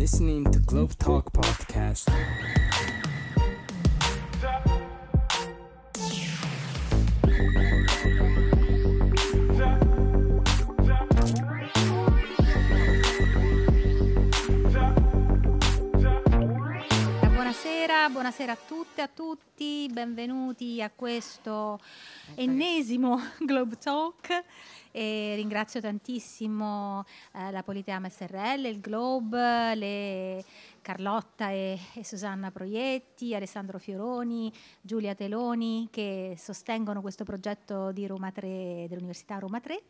listening to Globe Talk Podcast. Buonasera, a tutte e a tutti, benvenuti a questo ennesimo Globe Talk. E ringrazio tantissimo eh, la Politeama SRL, il Globe, le Carlotta e, e, Susanna Proietti, Alessandro Fioroni, Giulia Teloni che sostengono questo progetto di Roma 3, dell'Università Roma 3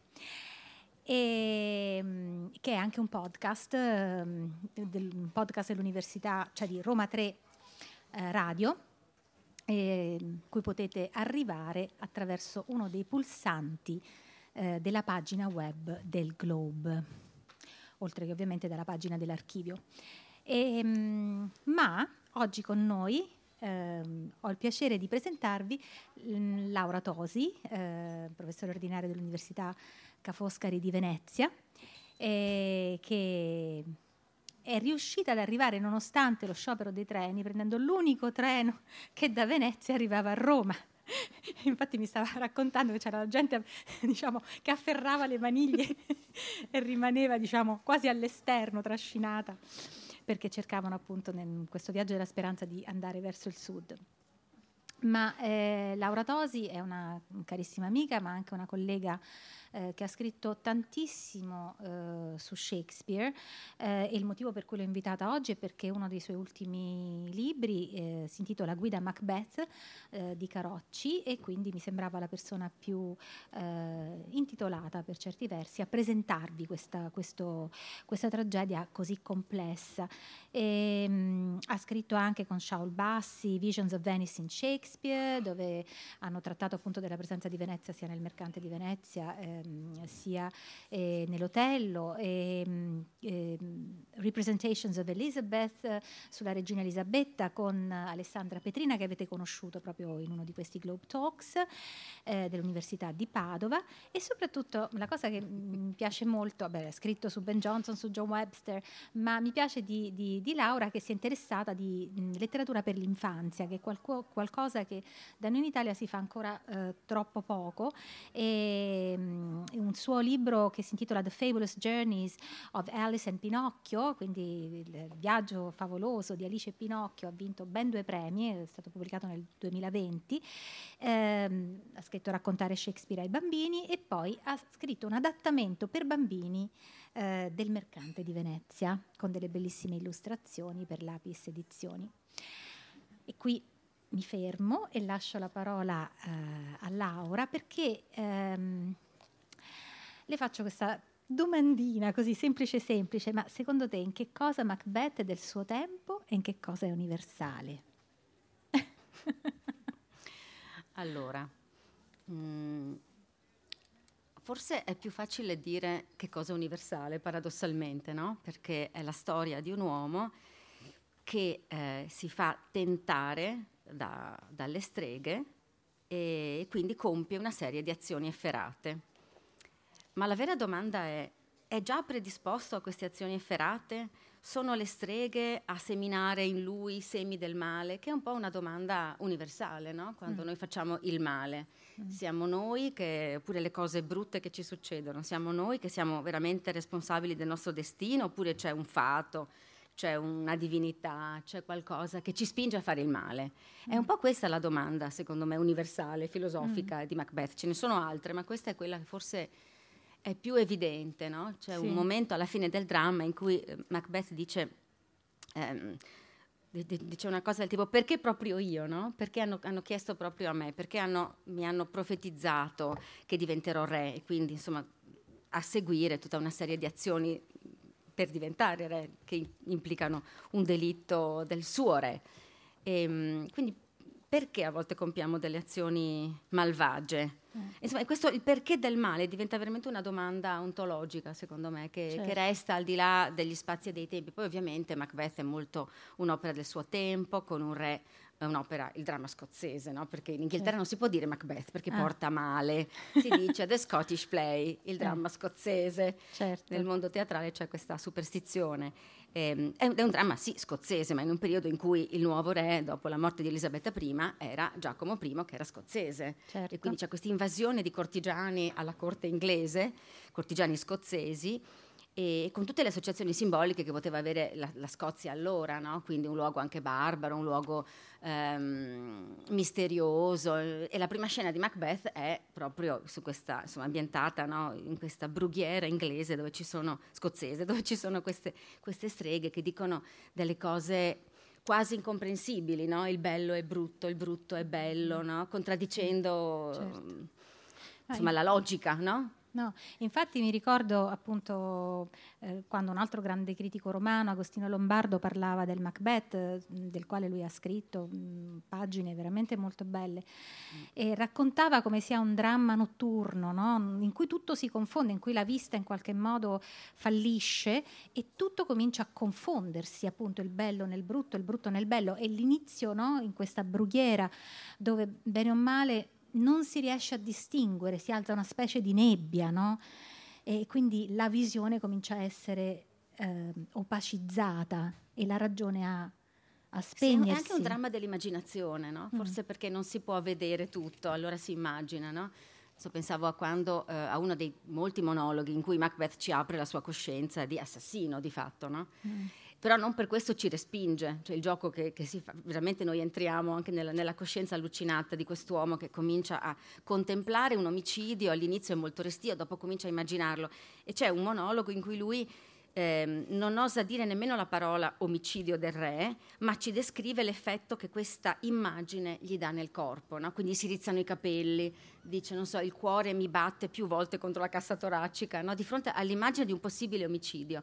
e, che è anche un podcast, um, del, podcast dell'Università, cioè di Roma 3 eh, Radio, eh, cui potete arrivare attraverso uno dei pulsanti eh, della pagina web del Globe, oltre che ovviamente dalla pagina dell'archivio. E, mh, ma oggi con noi ehm, ho il piacere di presentarvi mh, Laura Tosi, eh, professore ordinario dell'Università Ca' Foscari di Venezia, eh, che è riuscita ad arrivare nonostante lo sciopero dei treni, prendendo l'unico treno che da Venezia arrivava a Roma. Infatti mi stava raccontando che c'era la gente diciamo, che afferrava le maniglie e rimaneva diciamo, quasi all'esterno, trascinata, perché cercavano appunto in questo viaggio della speranza di andare verso il sud. Ma eh, Laura Tosi è una carissima amica, ma anche una collega eh, che ha scritto tantissimo eh, su Shakespeare eh, e il motivo per cui l'ho invitata oggi è perché uno dei suoi ultimi libri eh, si intitola Guida Macbeth di Carocci e quindi mi sembrava la persona più intitolata per certi versi a presentarvi questa, questo, questa tragedia così complessa. E, mh, mm, ha scritto anche con Shaul Bassi Visions of Venice in Shakespeare dove hanno trattato appunto della presenza di Venezia sia nel mercante di Venezia eh, ehm, sia eh, nell'Otello, ehm, ehm, Representations of Elizabeth eh, sulla regina Elisabetta con Alessandra Petrina che avete conosciuto proprio in uno di questi Globe Talks eh, dell'Università di Padova. E soprattutto la cosa che mi piace molto, beh, ha scritto su Ben Jonson, su John Webster, ma mi piace di, di, di Laura che si è interessata di mh, letteratura per l'infanzia, che è qualco, qualcosa che da noi in Italia si fa ancora eh, troppo poco. E, mh, un suo libro che si intitola The Fabulous Journeys of Alice and Pinocchio, quindi il viaggio favoloso di Alice e Pinocchio, ha vinto ben due premi, è stato pubblicato nel 2020, ehm, ha scritto Raccontare Shakespeare ai bambini e poi ha scritto un adattamento per bambini eh, del Mercante di Venezia con delle bellissime illustrazioni per l'Apis Edizioni. E qui mi fermo e lascio la parola eh, a Laura perché ehm, le faccio questa domandina così semplice semplice, ma secondo te in che cosa Macbeth è del suo tempo e in che cosa è universale? allora, mh, mm, forse è più facile dire che cosa è universale, paradossalmente, no? Perché è la storia di un uomo che eh, si fa tentare da, dalle streghe e quindi compie una serie di azioni efferate. Ma la vera domanda è, è già predisposto a queste azioni efferate? Sono le streghe a seminare in lui i semi del male? Che è un po' una domanda universale, no? Quando mm. noi facciamo il male. Mm. Siamo noi che, oppure le cose brutte che ci succedono, siamo noi che siamo veramente responsabili del nostro destino, oppure c'è un fato, c'è una divinità, c'è qualcosa che ci spinge a fare il male. Mm. È un po' questa la domanda, secondo me, universale, filosofica mm. di Macbeth. Ce ne sono altre, ma questa è quella che forse è più evidente, no? C'è sì. un momento alla fine del dramma in cui eh, Macbeth dice, ehm, dice una cosa del tipo perché proprio io, no? Perché hanno, hanno, chiesto proprio a me, perché hanno, mi hanno profetizzato che diventerò re e quindi insomma a seguire tutta una serie di azioni per diventare re che implicano un delitto del suo re. E, ehm, quindi perché a volte compiamo delle azioni malvagie? Mm. Insomma, questo, il perché del male diventa veramente una domanda ontologica, secondo me, che, certo. che, resta al di là degli spazi e dei tempi. Poi ovviamente Macbeth è molto un'opera del suo tempo, con un re è un'opera, il dramma scozzese, no? perché in Inghilterra non si può dire Macbeth perché ah. porta male, si dice The Scottish Play, il dramma scozzese. Certo. Nel mondo teatrale c'è questa superstizione. Eh, è, un dramma, sì, scozzese, ma in un periodo in cui il nuovo re, dopo la morte di Elisabetta I, era Giacomo I, che era scozzese. Certo. E quindi c'è questa invasione di cortigiani alla corte inglese, cortigiani scozzesi, e con tutte le associazioni simboliche che poteva avere la, la Scozia allora, no? quindi un luogo anche barbaro, un luogo ehm, misterioso. E la prima scena di Macbeth è proprio su questa, insomma, ambientata no? in questa brughiera inglese dove ci sono, scozzese, dove ci sono queste, queste streghe che dicono delle cose quasi incomprensibili, no? il bello è brutto, il brutto è bello, no? contraddicendo certo. insomma, la logica, no? No, infatti mi ricordo appunto eh, quando un altro grande critico romano, Agostino Lombardo, parlava del Macbeth, eh, del quale lui ha scritto mh, mm, pagine veramente molto belle, mm. e raccontava come sia un dramma notturno, no? in cui tutto si confonde, in cui la vista in qualche modo fallisce e tutto comincia a confondersi, appunto il bello nel brutto, il brutto nel bello, e l'inizio no? in questa brughiera dove bene o male non si riesce a distinguere, si alza una specie di nebbia, no? E quindi la visione comincia a essere eh, opacizzata e la ragione a, a spegnersi. Sì, è anche un dramma dell'immaginazione, no? Mm. Forse mm. perché non si può vedere tutto, allora si immagina, no? So, pensavo a quando eh, a uno dei molti monologhi in cui Macbeth ci apre la sua coscienza di assassino di fatto, no? Mm però non per questo ci respinge, cioè il gioco che, che si fa, veramente noi entriamo anche nella, nella, coscienza allucinata di quest'uomo che comincia a contemplare un omicidio, all'inizio è molto restio, dopo comincia a immaginarlo e c'è un monologo in cui lui eh, non osa dire nemmeno la parola omicidio del re, ma ci descrive l'effetto che questa immagine gli dà nel corpo, no? quindi si rizzano i capelli, dice, non so, il cuore mi batte più volte contro la cassa toracica, no? di fronte all'immagine di un possibile omicidio.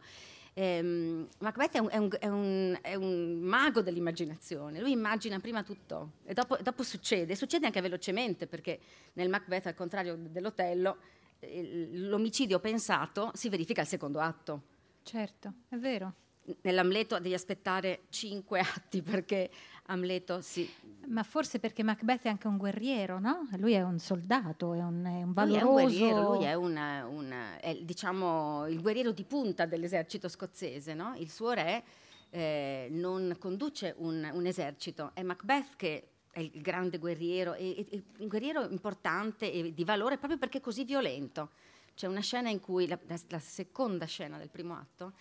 Ehm, Macbeth è un, è, un, è, un, è un, mago dell'immaginazione, lui immagina prima tutto e dopo, dopo, succede, succede anche velocemente perché nel Macbeth, al contrario dell'Otello, l'omicidio pensato si verifica al secondo atto. Certo, è vero. Nell'Amleto devi aspettare cinque atti perché Amleto si... Ma forse perché Macbeth è anche un guerriero, no? Lui è un soldato, è un, è un valoroso... Lui è un guerriero, lui è, una, una, è diciamo, il guerriero di punta dell'esercito scozzese, no? Il suo re eh, non conduce un, un, esercito, è Macbeth che è il grande guerriero, è, è, un guerriero importante e di valore proprio perché è così violento. C'è una scena in cui, la, la, la seconda scena del primo atto,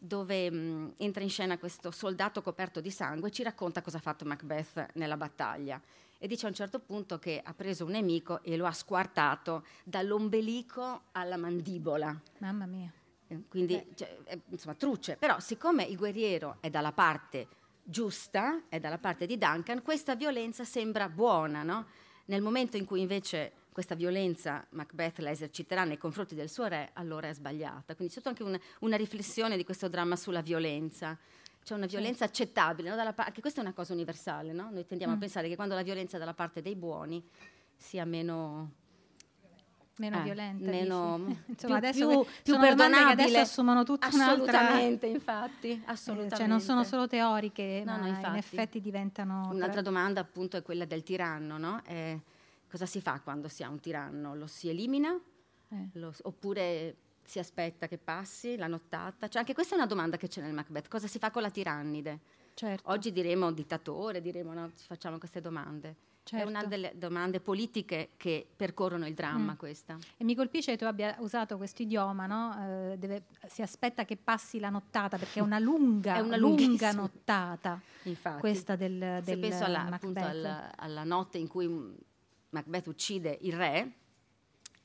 dove mh, mm, entra in scena questo soldato coperto di sangue e ci racconta cosa ha fatto Macbeth nella battaglia. E dice a un certo punto che ha preso un nemico e lo ha squartato dall'ombelico alla mandibola. Mamma mia. Eh, quindi, cioè, è, insomma, truce. Però, siccome il guerriero è dalla parte giusta, è dalla parte di Duncan, questa violenza sembra buona, no? Nel momento in cui invece questa violenza Macbeth la eserciterà nei confronti del suo re, allora è sbagliata. Quindi c'è anche una, una riflessione di questo dramma sulla violenza. C'è una violenza accettabile, no? pa- anche questa è una cosa universale, no? Noi tendiamo mm. a pensare che quando la violenza è dalla parte dei buoni sia meno meno eh, violenta meno Insomma, più, adesso più, più perdonabile adesso assumono tutta assolutamente infatti assolutamente. Eh, cioè non sono solo teoriche no, ma no, in effetti diventano un'altra tra... domanda appunto è quella del tiranno no? Eh, cosa si fa quando si ha un tiranno? Lo si elimina? Eh. Lo, oppure si aspetta che passi la nottata? Cioè, anche questa è una domanda che c'è nel Macbeth. Cosa si fa con la tirannide? Certo. Oggi diremo dittatore, diremo no, facciamo queste domande. Certo. È una delle domande politiche che percorrono il dramma mm. questa. E mi colpisce che tu abbia usato questo idioma, no? eh, deve, si aspetta che passi la nottata perché è una lunga, è una lunga nottata Infatti, questa del, del Se penso alla, appunto, alla, alla notte in cui Macbeth uccide il re,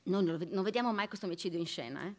noi non vediamo mai questo omicidio in scena, eh?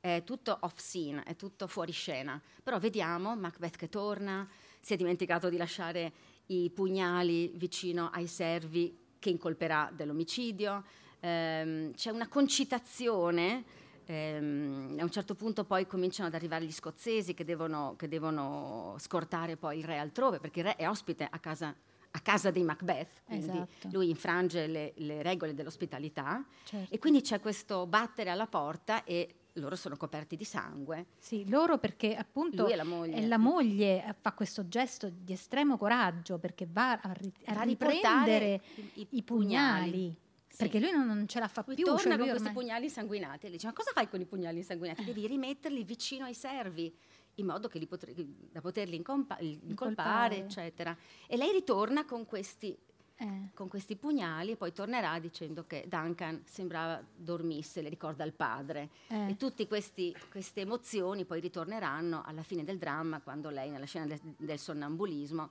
è tutto off scene, è tutto fuori scena, però vediamo Macbeth che torna, si è dimenticato di lasciare i pugnali vicino ai servi che incolperà dell'omicidio, ehm, c'è una concitazione, ehm, a un certo punto poi cominciano ad arrivare gli scozzesi che devono, che devono, scortare poi il re altrove, perché il re è ospite a casa, a casa dei Macbeth, quindi Esatto. lui infrange le, le regole dell'ospitalità Certo. e quindi c'è questo battere alla porta e loro sono coperti di sangue. Sì, loro perché appunto Lui e la moglie. e la moglie eh, fa questo gesto di estremo coraggio perché va a, ri- a Va riprendere i, i pugnali. Sì. Perché lui non, non ce la fa Lui più. torna cioè con lui questi ormai- pugnali insanguinati e dice: Ma cosa fai con i pugnali insanguinati? Devi rimetterli vicino ai servi in modo che li potre- da poterli incompa- incolpare, eccetera. E lei ritorna con questi, Eh, con questi pugnali e poi tornerà dicendo che Duncan sembrava dormisse, le ricorda il padre. eh. E tutte queste emozioni poi ritorneranno alla fine del dramma, quando lei, nella scena del, del sonnambulismo,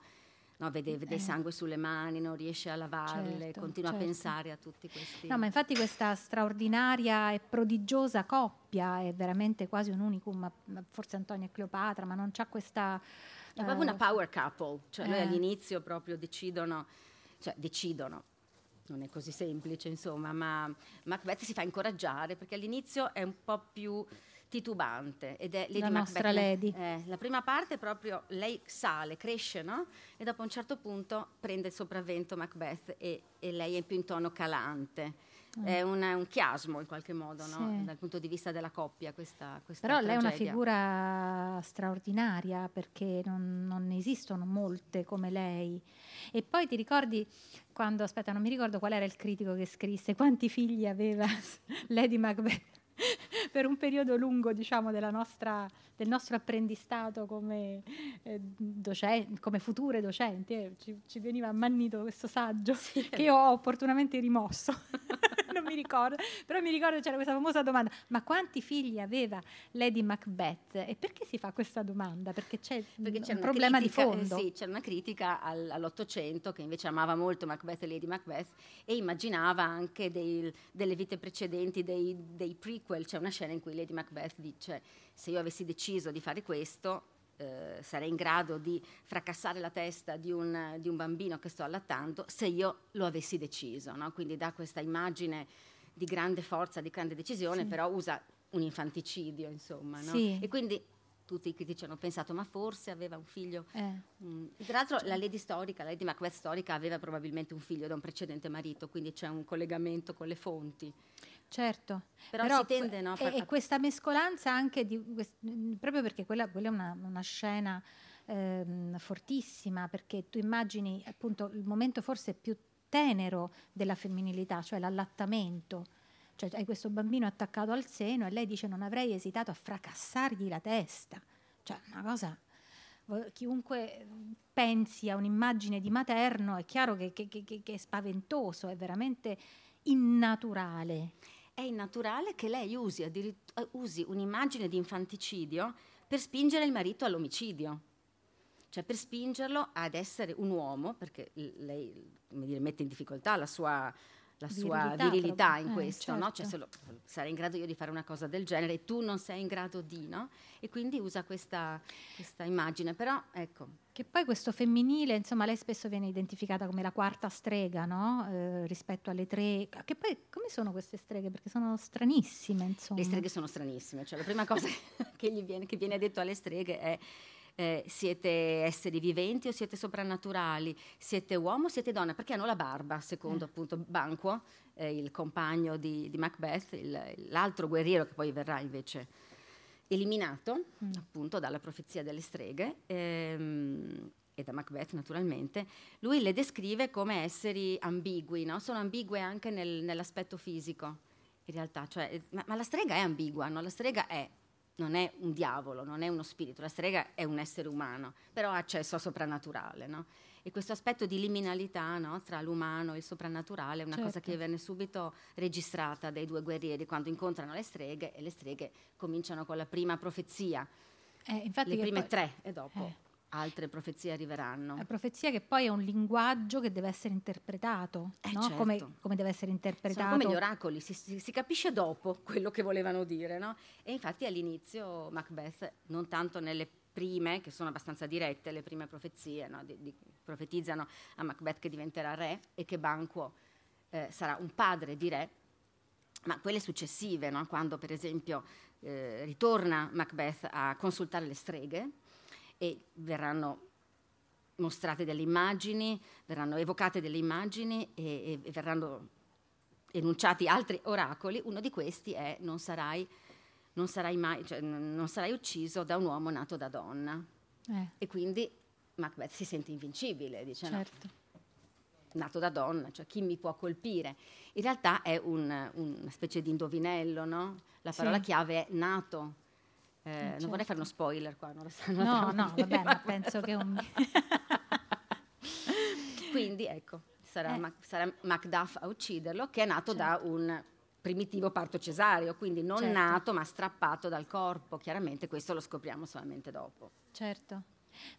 no, vede, vede Eh. sangue sulle mani, non riesce a lavarle, Certo, continua certo. a pensare a tutti questi. No, ma infatti questa straordinaria e prodigiosa coppia è veramente quasi un unicum, forse Antonio e Cleopatra, ma non c'ha questa... È proprio eh, una power couple, cioè noi eh. all'inizio proprio decidono, cioè decidono, non è così semplice insomma, ma Macbeth si fa incoraggiare perché all'inizio è un po' più titubante ed è Lady La Macbeth. nostra Lady. eh, la prima parte proprio lei sale, cresce, no? E dopo un certo punto prende il sopravvento Macbeth e, e lei è più in tono calante. È una- un chiasmo in qualche modo, no? Mm. Sì. Dal punto di vista della coppia questa, questa Però lei è una tragedia. figura straordinaria perché non, non ne esistono molte come lei. E poi ti ricordi quando, aspetta, non mi ricordo qual era il critico che scrisse, quanti figli aveva Lady Macbeth per un periodo lungo, diciamo, della nostra- del nostro apprendistato come, eh, docen- come future docenti. eh, ci, ci veniva ammannito questo saggio che io ho opportunamente rimosso. non mi ricordo, però mi ricordo c'era questa famosa domanda, ma quanti figli aveva Lady Macbeth? E perché si fa questa domanda? Perché c'è Perché un problema critica, di eh, fondo. sì, c'era una critica al- all'Ottocento che invece amava molto Macbeth e Lady Macbeth e immaginava anche dei- delle vite precedenti, dei, dei prequel. C'è una scena in cui Lady Macbeth dice se io avessi deciso di fare questo eh, sarei in grado di fracassare la testa di un, di un bambino che sto allattando se io lo avessi deciso. no? Quindi dà questa immagine di grande forza, di grande decisione, Sì. però usa un infanticidio, insomma. no? Sì. E quindi tutti i critici hanno pensato, ma forse aveva un figlio. Eh, Mm. Tra l'altro la Lady storica, la Lady Macbeth storica, aveva probabilmente un figlio da un precedente marito, quindi c'è un collegamento con le fonti. Certo. Però, si tende no, a e, far- e questa mescolanza anche di proprio perché quella, quella è una, una scena ehm, fortissima, perché tu immagini appunto il momento forse più tenero della femminilità, cioè l'allattamento. Cioè hai questo bambino attaccato al seno e lei dice non avrei esitato a fracassargli la testa. Cioè una cosa chiunque pensi a un'immagine di materno è chiaro che- che- che- che è spaventoso, è veramente innaturale. È innaturale che lei usi, eh, usi un'immagine di infanticidio per spingere il marito all'omicidio. Cioè per spingerlo ad essere un uomo, perché lei dire, mette in difficoltà la sua, la sua Virilità, virilità in Eh, questo, no? Cioè certo. lo- sarei in grado io di fare una cosa del genere e tu non sei in grado di, no? E quindi usa questa, questa immagine. Però ecco, Che poi questo femminile, insomma, lei spesso viene identificata come la quarta strega, no? Eh, rispetto alle tre. Che poi come sono queste streghe? Perché sono stranissime, insomma. Le streghe sono stranissime, cioè la prima cosa che, gli viene, che viene detto alle streghe è eh, siete esseri viventi o siete soprannaturali, siete uomo o siete donna, perché hanno la barba, secondo Eh. appunto Banquo, eh, il compagno di, di Macbeth, il- l'altro guerriero che poi verrà invece eliminato Mm. appunto dalla profezia delle streghe ehm, e da Macbeth naturalmente, lui le descrive come esseri ambigui, no? sono ambigue anche nel- nell'aspetto fisico in realtà, cioè, ma, ma la strega è ambigua, no? la strega è, non è un diavolo, non è uno spirito, la strega è un essere umano, però ha accesso a soprannaturale. no? E questo aspetto di liminalità no? tra l'umano e il soprannaturale è una cosa Certo. che venne subito registrata dai due guerrieri quando incontrano le streghe e le streghe cominciano con la prima profezia, Eh, infatti le prime poi- tre e dopo eh. Altre profezie arriveranno. La profezia che poi è un linguaggio che deve essere interpretato, Eh, no? certo. come, come deve essere interpretato. Sono come gli oracoli, si, si- si capisce dopo quello che volevano dire, no? E infatti all'inizio Macbeth, non tanto nelle prime, che sono abbastanza dirette, le prime profezie, no? Di- di- profetizzano a Macbeth che diventerà re e che Banquo eh, sarà un padre di re, ma quelle successive, no? quando per esempio eh, ritorna Macbeth a consultare le streghe e verranno mostrate delle immagini, verranno evocate delle immagini e, e, verranno enunciati altri oracoli. Uno di questi è non sarai, non sarai, mai, cioè, non sarai ucciso da un uomo nato da donna. Eh, E quindi Macbeth si sente invincibile, dice no, certo. nato da donna, cioè chi mi può colpire? In realtà è un- una specie di indovinello, no? La parola Sì. chiave è nato. Eh, Eh, Non vorrei certo. fare uno spoiler qua, non lo sanno No, no, vabbè, ma penso che un... Quindi ecco, sarà, Eh. Mac- sarà Macduff a ucciderlo, che è nato da Certo. un primitivo parto cesareo, quindi non Certo. nato ma strappato dal corpo. Chiaramente questo lo scopriamo solamente dopo. Certo,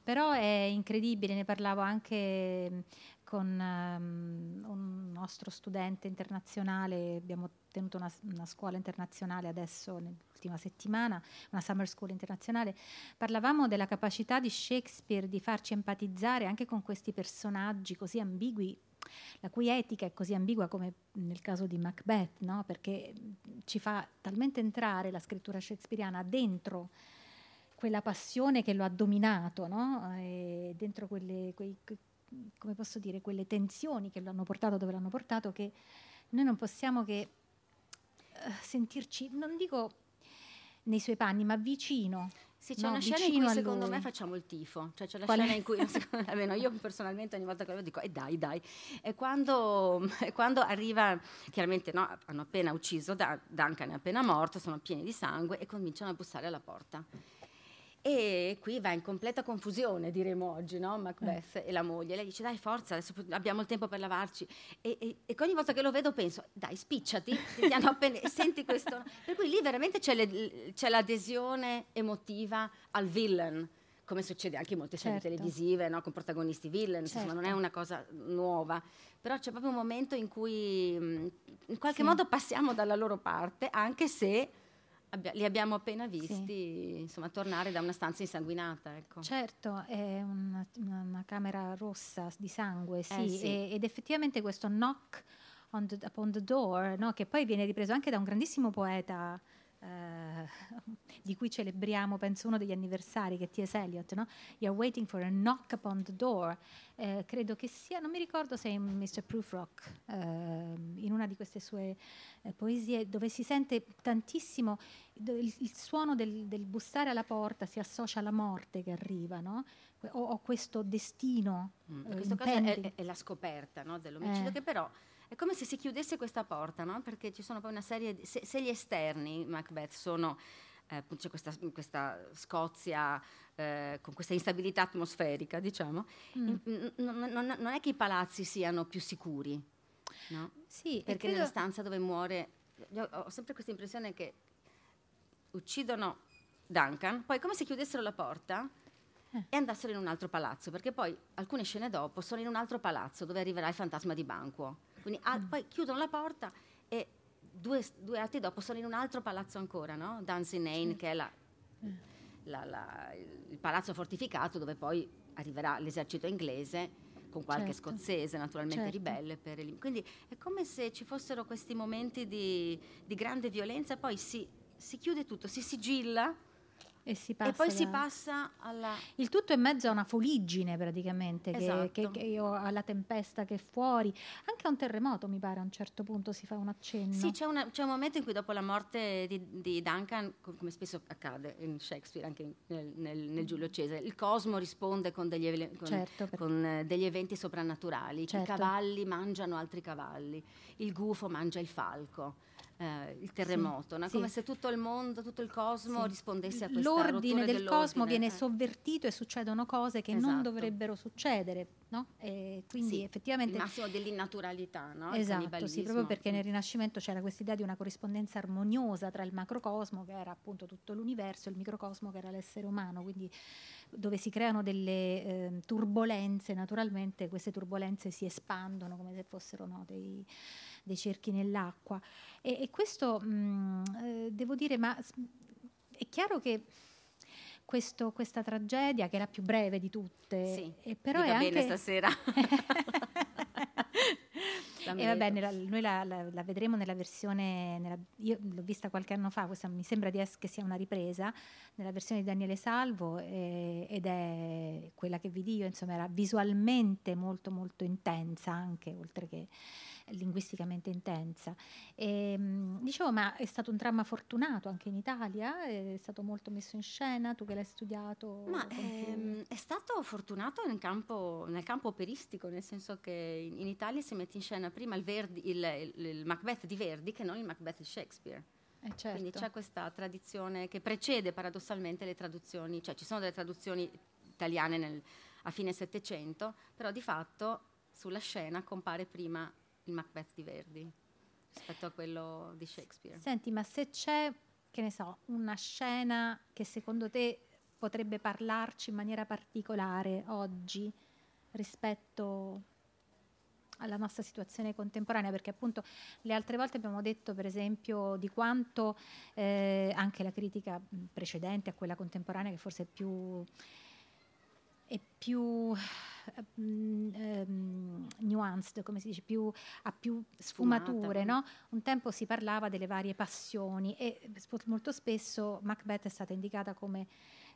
però è incredibile, ne parlavo anche mh, con ehm, un nostro studente internazionale, abbiamo tenuto una, una scuola internazionale adesso nell'ultima settimana, una summer school internazionale, parlavamo della capacità di Shakespeare di farci empatizzare anche con questi personaggi così ambigui, la cui etica è così ambigua come nel caso di Macbeth, no? perché mh, ci fa talmente entrare la scrittura shakespeariana dentro quella passione che lo ha dominato, no? Dentro quelle, quei- quelle tensioni che lo hanno portato dove l'hanno portato, che noi non possiamo che sentirci, non dico nei suoi panni, ma vicino. Sì, c'è No, una scena in cui secondo me facciamo il tifo, cioè c'è la Qual scena è? in cui, secondo- almeno io personalmente ogni volta che lo dico, e dai, dai, è quando, quando arriva, chiaramente no, hanno appena ucciso, Da- Duncan è appena morto, sono pieni di sangue e cominciano a bussare alla porta. E qui va in completa confusione, diremo oggi, no? Macbeth Eh. e la moglie. Lei dice, dai, forza, adesso abbiamo il tempo per lavarci. E, e- e ogni volta che lo vedo penso, dai, spicciati, ti hanno appena... senti questo... Per cui lì veramente c'è, le- c'è l'adesione emotiva al villain, come succede anche in molte serie Certo. televisive, no? Con protagonisti villain, insomma, non è Certo. una cosa nuova. Però c'è proprio un momento in cui mh, in qualche Sì. modo passiamo dalla loro parte, anche se abbia- li abbiamo appena visti insomma, tornare da una stanza insanguinata. Ecco. Certo, è una, una- una camera rossa di sangue, sì, Eh, sì. e- ed effettivamente questo knock on the- upon the door, no, che poi viene ripreso anche da un grandissimo poeta eh, di cui celebriamo, penso, uno degli anniversari, che è T.S. Eliot, no? You're waiting for a knock upon the door. Eh, credo che sia, non mi ricordo se è in Mr. Prufrock, eh, in una di queste sue eh, poesie, dove si sente tantissimo il, il suono del, del bussare alla porta si associa alla morte che arriva, no? O, o questo destino. Mm. eh, In questo caso è, è- la scoperta no, dell'omicidio, che però è come se si chiudesse questa porta, no? perché ci sono poi una serie di... Se, se gli esterni, Macbeth, sono... eh, c'è questa, questa Scozia eh, con questa instabilità atmosferica, diciamo, Mm. in- non, non- non è che i palazzi siano più sicuri, no? Sì, Perché credo- nella stanza dove muore, io ho sempre questa impressione che uccidono Duncan, poi come se chiudessero la porta Eh. e andassero in un altro palazzo, perché poi alcune scene dopo sono in un altro palazzo dove arriverà il fantasma di Banquo. Quindi ah, poi chiudono la porta e due, due atti dopo sono in un altro palazzo ancora, no? Dunsinane, che è la, Eh. la- la- il palazzo fortificato dove poi arriverà l'esercito inglese con qualche Certo. scozzese naturalmente Certo. ribelle. Elim- quindi è come se ci fossero questi momenti di, di grande violenza, poi si, si chiude tutto, si sigilla e, si passa e poi si da- passa alla... Il tutto in mezzo a una fuliggine praticamente, che- Esatto. che, che- o alla tempesta che è fuori, anche a un terremoto mi pare a un certo punto si fa un accenno. Sì, c'è, una- c'è un momento in cui dopo la morte di, di Duncan, co- come spesso accade in Shakespeare, anche in- nel, nel- nel Giulio Cesare, il cosmo risponde con degli, evele- con- Certo, per- con, eh, degli eventi soprannaturali. Certo. I cavalli mangiano altri cavalli, il gufo mangia il falco. Eh, il terremoto, no? Sì. come se tutto il mondo, tutto il cosmo Sì. rispondesse a questa L'ordine del cosmo viene eh. sovvertito e succedono cose che non Esatto. dovrebbero succedere, no? E quindi effettivamente il massimo dell'innaturalità, no? Esatto, sì, proprio perché nel Mm. Rinascimento c'era questa idea di una corrispondenza armoniosa tra il macrocosmo, che era appunto tutto l'universo, e il microcosmo, che era l'essere umano, quindi dove si creano delle ehm, turbolenze, naturalmente queste turbolenze si espandono come se fossero no, dei, dei cerchi nell'acqua. E, e questo, mh, eh, devo dire, ma è chiaro che questo- questa tragedia, che è la più breve di tutte, Sì, e però dica è bene anche... stasera. La E va bene, noi la, la, la, vedremo nella versione, nella, io l'ho vista qualche anno fa, questa mi sembra di es- che sia una ripresa, nella versione di Daniele Salvo eh, ed è quella che vidi io, insomma era visualmente molto molto intensa anche, oltre che linguisticamente intensa. E, ehm, dicevo, ma è stato un dramma fortunato anche in Italia? È stato molto messo in scena? Tu che l'hai studiato? Ma ehm, è stato fortunato nel campo, nel campo, operistico, nel senso che in, in, Italia si mette in scena prima il, Verdi, il, il, il Macbeth di Verdi che non il Macbeth di Shakespeare. Eh certo. Quindi c'è questa tradizione che precede paradossalmente le traduzioni, cioè ci sono delle traduzioni italiane nel, a fine Settecento, però di fatto sulla scena compare prima il Macbeth di Verdi rispetto a quello di Shakespeare. Senti, ma se c'è, che ne so, una scena che secondo te potrebbe parlarci in maniera particolare oggi rispetto alla nostra situazione contemporanea, perché appunto le altre volte abbiamo detto per esempio di quanto eh, anche la critica precedente a quella contemporanea, che forse è più, è più um, nuanced, come si dice, più, ha più sfumature. No? Un tempo si parlava delle varie passioni e molto spesso Macbeth è stata indicata come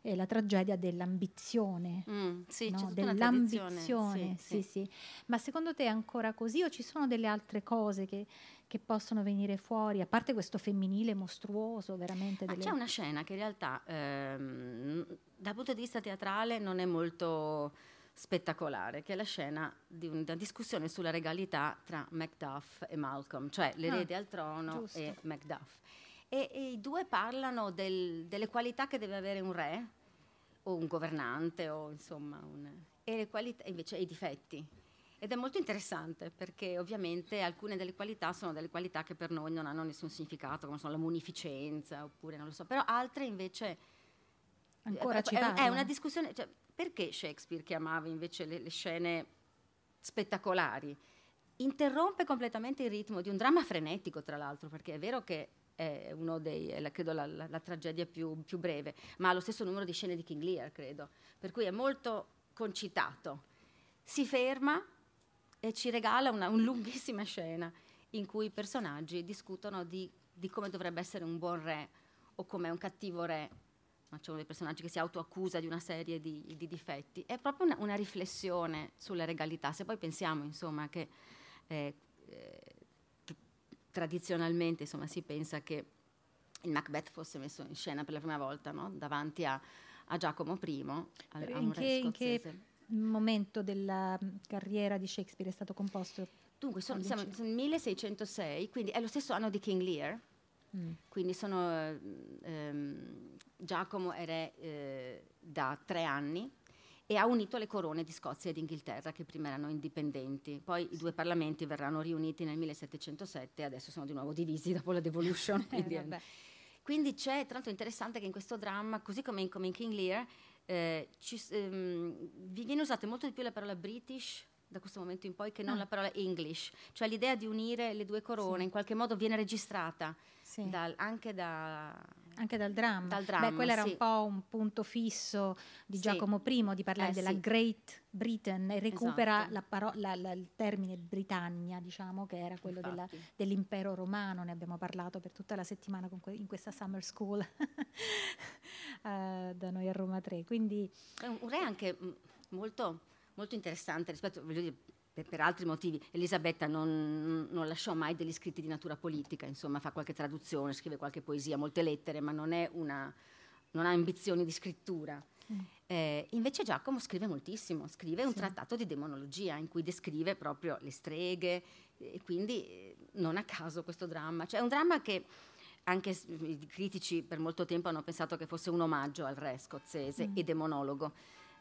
eh, la tragedia dell'ambizione. Mm, sì, no? dell'ambizione. Sì, sì. sì, Ma secondo te è ancora così o ci sono delle altre cose che, che possono venire fuori, a parte questo femminile mostruoso, veramente? Delle... C'è una scena che in realtà ehm, dal punto di vista teatrale non è molto spettacolare, che è la scena di una discussione sulla regalità tra Macduff e Malcolm, cioè l'erede ah, al trono giusto. e Macduff. E, e, i due parlano del, delle qualità che deve avere un re o un governante o insomma un, e le qualità, invece i difetti. Ed è molto interessante perché ovviamente alcune delle qualità sono delle qualità che per noi non hanno nessun significato, come sono la munificenza oppure non lo so, però altre invece ancora ci è, è una discussione, cioè, perché Shakespeare chiamava invece le, le scene spettacolari? Interrompe completamente il ritmo di un dramma frenetico, tra l'altro, perché è vero che è uno dei, è la, credo la, la, la tragedia più, più, breve, ma ha lo stesso numero di scene di King Lear, credo, per cui è molto concitato. Si ferma e ci regala una, una lunghissima scena in cui i personaggi discutono di, di come dovrebbe essere un buon re o come un cattivo re c'è uno dei personaggi che si autoaccusa di una serie di, di difetti, è proprio una, una, riflessione sulla regalità. Se poi pensiamo insomma, che, eh, eh, tradizionalmente insomma, si pensa che il Macbeth fosse messo in scena per la prima volta no? davanti a, a, Giacomo I, a, a in, che, in che momento della carriera di Shakespeare è stato composto? Dunque, sono, siamo nel 1606, quindi è lo stesso anno di King Lear, mm. quindi sono ehm, Giacomo è re eh, da tre anni e ha unito le corone di Scozia ed Inghilterra che prima erano indipendenti. Poi i due parlamenti verranno riuniti nel 1707 e adesso sono di nuovo divisi dopo la devolution. quindi, quindi, c'è, tra l'altro interessante che in questo dramma, così come in, come in King Lear, eh, ci, ehm, viene usata molto di più la parola British da questo momento in poi che non ah. la parola English, cioè l'idea di unire le due corone sì. in qualche modo viene registrata sì. dal, anche da anche dal dramma. Dal dramma Beh, quello sì. era un po' un punto fisso di Giacomo sì. I di parlare eh, della sì. Great Britain e recupera esatto. la paro- la, la, il termine Britannia, diciamo, che era quello della, dell'impero romano. Ne abbiamo parlato per tutta la settimana que- in questa summer school uh, da noi a Roma 3. Quindi, è un re anche molto, molto interessante rispetto, voglio dire, per, altri motivi. Elisabetta non, non, lasciò mai degli scritti di natura politica, insomma fa qualche traduzione, scrive qualche poesia, molte lettere, ma non, una, non ha ambizioni di scrittura. Mm. Eh, invece Giacomo scrive moltissimo, scrive sì. un trattato di demonologia in cui descrive proprio le streghe e quindi eh, non a caso questo dramma. Cioè è un dramma che anche i critici per molto tempo hanno pensato che fosse un omaggio al re scozzese mm. e demonologo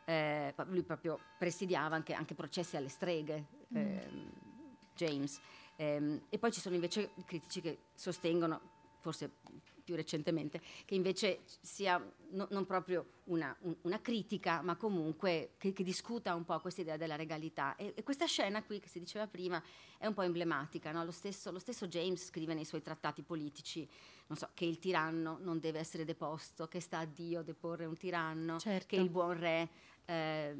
eh, lui proprio presidiava anche, anche processi alle streghe, mm. eh, James. Eh, e poi ci sono invece critici che sostengono, forse più recentemente, che invece sia no, non proprio una, un, una, critica, ma comunque che, che discuta un po' questa idea della regalità. E, e, questa scena qui, che si diceva prima, è un po' emblematica. No? Lo, stesso, lo, stesso, James scrive nei suoi trattati politici so, che il tiranno non deve essere deposto, che sta a Dio deporre un tiranno, certo. che il buon re eh,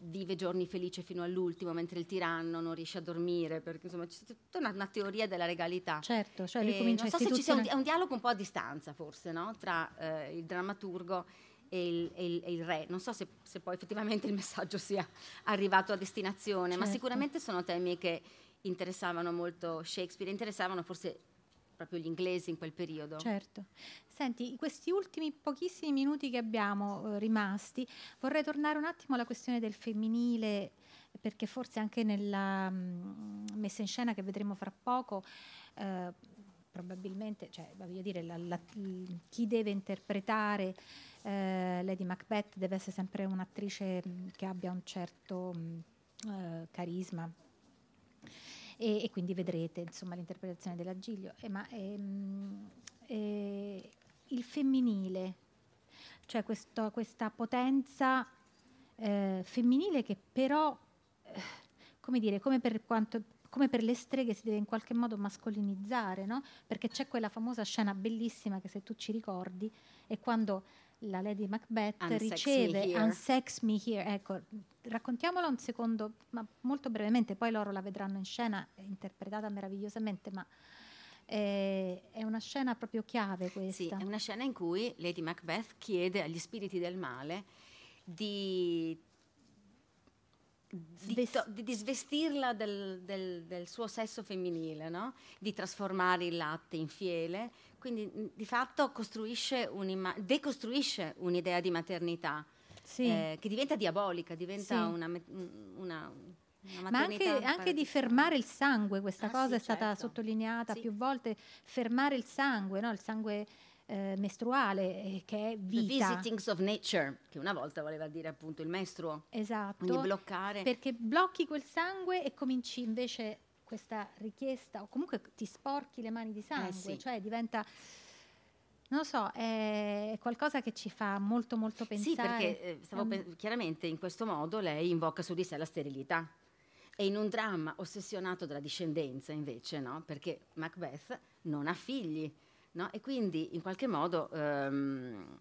vive giorni felici fino all'ultimo, mentre il tiranno non riesce a dormire, perché insomma c'è tutta una, una teoria della regalità. Certo, cioè lui comincia non so se ci sia un, un, dialogo un po' a distanza forse, no? tra eh, il drammaturgo e il, e, il, e il, re. Non so se, se, poi effettivamente il messaggio sia arrivato a destinazione, certo. ma sicuramente sono temi che interessavano molto Shakespeare, interessavano forse proprio gli inglesi in quel periodo. Certo. Senti, questi ultimi pochissimi minuti che abbiamo eh, rimasti, vorrei tornare un attimo alla questione del femminile, perché forse anche nella mh, mm, messa in scena che vedremo fra poco, eh, probabilmente, cioè, voglio dire, la, la, chi deve interpretare eh, Lady Macbeth deve essere sempre un'attrice mh, mm, che abbia un certo mh, mm, eh, carisma e, e, quindi vedrete insomma, l'interpretazione della Giglio. Eh, ma ehm, eh, il femminile, cioè questo, questa potenza eh, femminile che però, eh, come dire, come per, quanto, come per le streghe si deve in qualche modo mascolinizzare, no? perché c'è quella famosa scena bellissima che se tu ci ricordi è quando la Lady Macbeth Unsex riceve Unsex Me Here. Ecco, raccontiamola un secondo, ma molto brevemente, poi loro la vedranno in scena, interpretata meravigliosamente, ma è, è una scena proprio chiave questa. Sì, è una scena in cui Lady Macbeth chiede agli spiriti del male di di, to- di, svestirla del, del, del, suo sesso femminile, no? di trasformare il latte in fiele, quindi di fatto decostruisce un'idea di maternità sì. eh, che diventa diabolica, diventa sì. una, una, una ma anche, anche, di fermare il sangue, questa ah, cosa sì, è stata certo. sottolineata più volte, fermare il sangue, no? il sangue eh, mestruale, eh, che è vita. The visitings of nature, che una volta voleva dire appunto il mestruo. Esatto. Quindi bloccare. Perché blocchi quel sangue e cominci invece questa richiesta, o comunque ti sporchi le mani di sangue, eh sì. cioè diventa non lo so, è qualcosa che ci fa molto molto pensare. Sì, perché eh, um... pe- chiaramente in questo modo lei invoca su di sé la sterilità. E in un dramma ossessionato dalla discendenza, invece, no? Perché Macbeth non ha figli, no? E quindi in qualche modo um,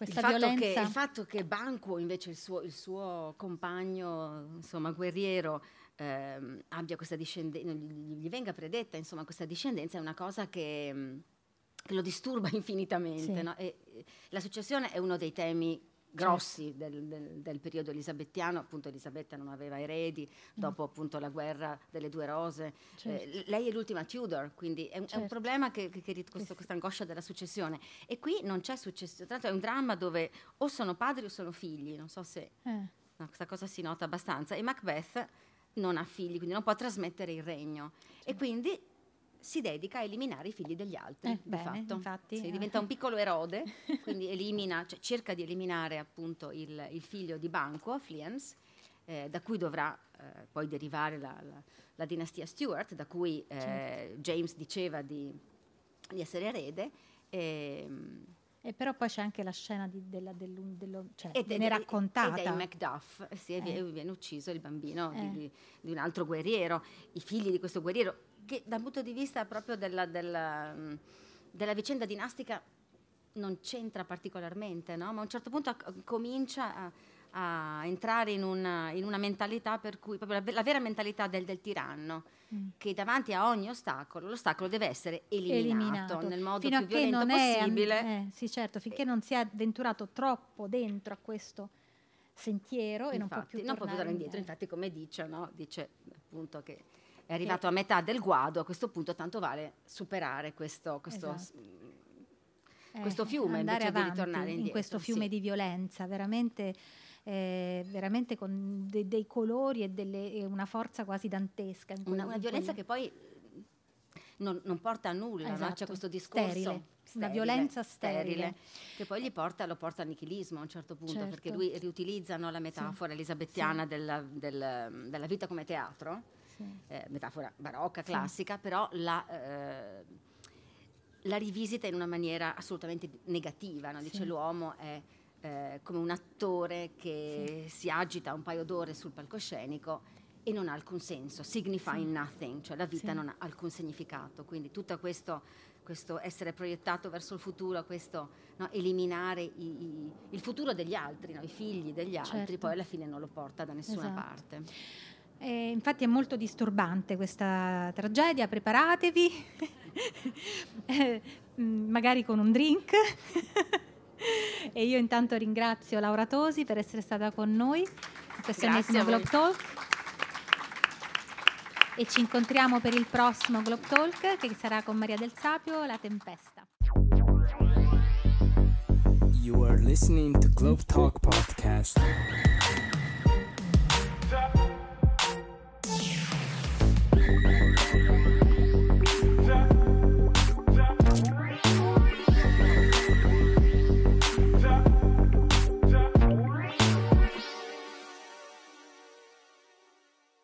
il fatto, che, il, fatto che, Banquo, invece il suo, il suo compagno, insomma, guerriero, ehm, abbia questa discendenza, gli, venga predetta insomma, questa discendenza è una cosa che, che lo disturba infinitamente. Sì. No? E, la successione è uno dei temi grossi certo. del, del, del, periodo elisabettiano, appunto Elisabetta non aveva eredi, mm. dopo appunto la guerra delle due rose, certo. eh, lei è l'ultima Tudor, quindi è, certo. è un certo. problema che, che, che questo, questa angoscia della successione. E qui non c'è successione, tra l'altro è un dramma dove o sono padri o sono figli, non so se eh. no, questa cosa si nota abbastanza, e Macbeth non ha figli, quindi non può trasmettere il regno. E certo. quindi si dedica a eliminare i figli degli altri, eh, di bene, fatto. Infatti, sì, eh. diventa un piccolo erode, quindi elimina, cioè, cerca di eliminare appunto il, il figlio di Banquo, Fliens, eh, da cui dovrà eh, poi derivare la, la, la, dinastia Stuart, da cui eh, certo. James diceva di, di essere erede. E, ehm, e però poi c'è anche la scena di, della, dello, dello, cioè, ed, viene raccontata. Ed è Macduff, sì, eh. viene ucciso il bambino eh. di, di, un altro guerriero. I figli di questo guerriero che dal punto di vista proprio della, della, della vicenda dinastica non c'entra particolarmente, no? ma a un certo punto comincia a, a entrare in una, in una, mentalità per cui, proprio la, la vera mentalità del, del tiranno, mm. che davanti a ogni ostacolo, l'ostacolo deve essere eliminato, eliminato. nel modo Fino più violento possibile. È, eh, sì, certo, finché non si è avventurato troppo dentro a questo sentiero infatti, e non può più non tornare, può più tornare indietro. Infatti, come dice, no? dice appunto che è arrivato a metà del guado, a questo punto tanto vale superare questo, questo, esatto. questo eh, fiume andare invece di ritornare indietro. In questo fiume sì. di violenza, veramente, eh, veramente con de- dei colori e, delle, e, una forza quasi dantesca. Una, una violenza che poi non, non, porta a nulla, esatto. no? c'è questo discorso. Sterile. Sterile, una violenza sterile. sterile. che poi porta, lo porta al nichilismo a un certo punto, certo. perché lui riutilizza no, la metafora sì. elisabettiana sì. Della, del, della vita come teatro, sì. eh, metafora barocca, classica, però la, eh, la rivisita in una maniera assolutamente negativa, no? dice l'uomo è eh, come un attore che si agita un paio d'ore sul palcoscenico e non ha alcun senso, signifying nothing, cioè la vita Sì. non ha alcun significato, quindi tutto questo, questo essere proiettato verso il futuro, questo no, eliminare i- i- il futuro degli altri, no, i figli degli altri, Certo. poi alla fine non lo porta da nessuna Esatto. parte. Eh, infatti è molto disturbante questa tragedia, preparatevi, Eh, mm, magari con un drink. e io intanto ringrazio Laura Tosi per essere stata con noi in questo ennesimo Globe Talk. E ci incontriamo per il prossimo Globe Talk che sarà con Maria del Sapio, La Tempesta. You are listening to Globe Talk Podcast. Yeah.